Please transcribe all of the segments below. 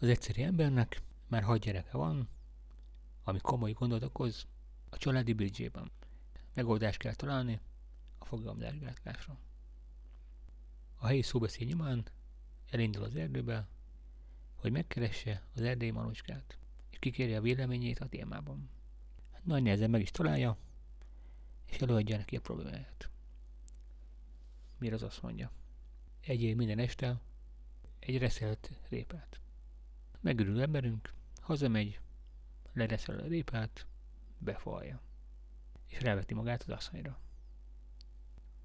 Az egyszerű embernek már hat gyereke van, ami komoly gondot okoz a családi büdzsében. Megoldást kell találni a fogalmazásgátlásra. A helyi szóbeszéd nyomán elindul az erdőbe, hogy megkeresse az erdélyi manuskát, és kikérje a véleményét a témában. Nagy nehezen meg is találja, és előadja neki a problémáját. Mire az azt mondja? Egyél minden este egy reszelt répát. Megörül emberünk, hazamegy, lereszel a répát, befalja, és ráveti magát az asszonyra.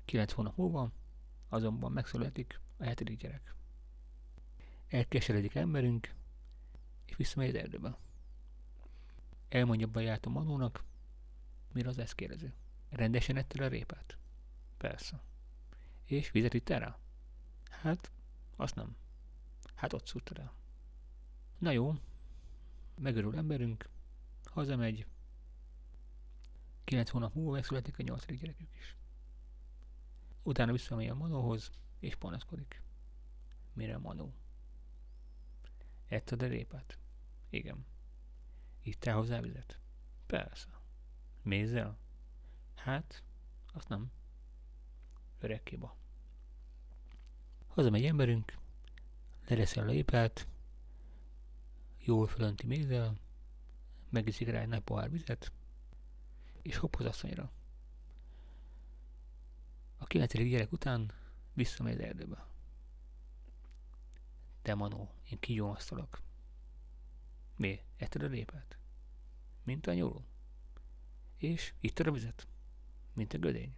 Kilenc hónap múlva azonban megszületik a hetedik gyerek. Elkeseredik emberünk, és visszamegy az erdőbe. Elmondja baját a manónak, mire az ezt kérdezi. Rendesen ettél a répát? Persze. És vizet itt rá? Hát, azt nem. Hát ott szúrta rá. Na jó, megörül emberünk, hazamegy, kilenc hónap múlva megszületik a nyolcadik gyerekük is. Utána visszamegy a Manóhoz, és panaszkodik. Mire Manó? Etted a répát? Igen. Ittál hozzá vizet? Persze. Mézzel? Hát, azt nem. Öreg kiba. Hazamegy emberünk, lereszel a lépát, jól fölönti mézzel, megiszik rá egy nagy pohár vizet, és hopp az asszonyra. A kilencedik gyerek után visszamegy az erdőbe. De Manó, én kigyomasztalak. Mi? Etted a lépát? Mint a nyúló. És itt a vizet? Mint a gödény.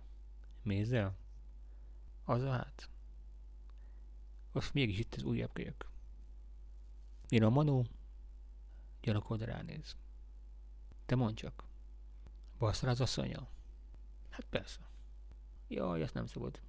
Mézzel? Az a hát. Azt mégis itt az újabb kölyök. Én a Manó gyanakodva ránéz. Te mondj csak. Balszal az asszonya? Hát persze. Jaj, ezt nem szabad.